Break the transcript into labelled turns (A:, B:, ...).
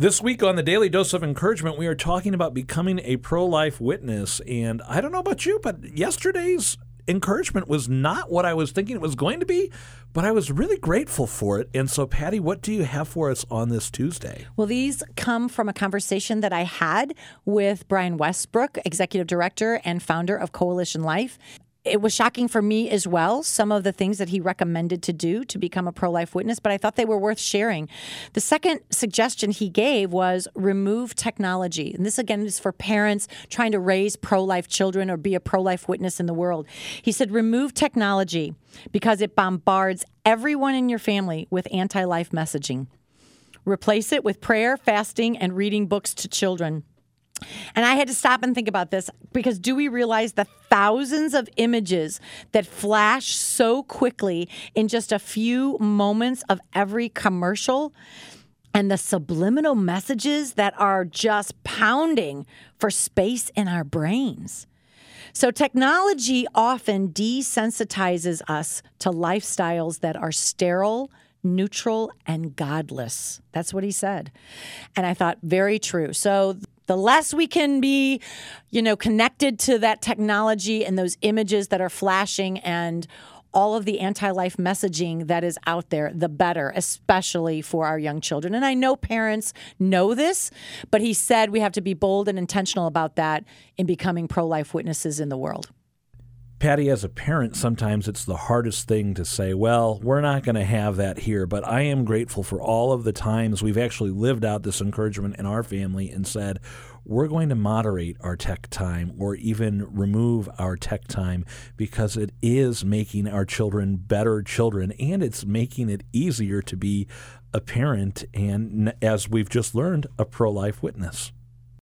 A: This week on the Daily Dose of Encouragement, we are talking about becoming a pro life witness. And I don't know about you, but yesterday's encouragement was not what I was thinking it was going to be, but I was really grateful for it. And so, Patty, what do you have for us on this Tuesday?
B: Well, these come from a conversation that I had with Brian Westbrook, Executive Director and founder of Coalition Life it was shocking for me as well, some of the things that he recommended to do to become a pro life witness, but I thought they were worth sharing. The second suggestion he gave was remove technology. And this, again, is for parents trying to raise pro life children or be a pro life witness in the world. He said, remove technology because it bombards everyone in your family with anti life messaging. Replace it with prayer, fasting, and reading books to children. And I had to stop and think about this because do we realize the thousands of images that flash so quickly in just a few moments of every commercial? And the subliminal messages that are just pounding for space in our brains. So, technology often desensitizes us to lifestyles that are sterile, neutral, and godless. That's what he said. And I thought, very true. So, the less we can be, you know, connected to that technology and those images that are flashing and all of the anti life messaging that is out there, the better, especially for our young children. And I know parents know this, but he said we have to be bold and intentional about that in becoming pro life witnesses in the world.
A: Patty, as a parent, sometimes it's the hardest thing to say, well, we're not going to have that here. But I am grateful for all of the times we've actually lived out this encouragement in our family and said, we're going to moderate our tech time or even remove our tech time because it is making our children better children and it's making it easier to be a parent and, as we've just learned, a pro life witness.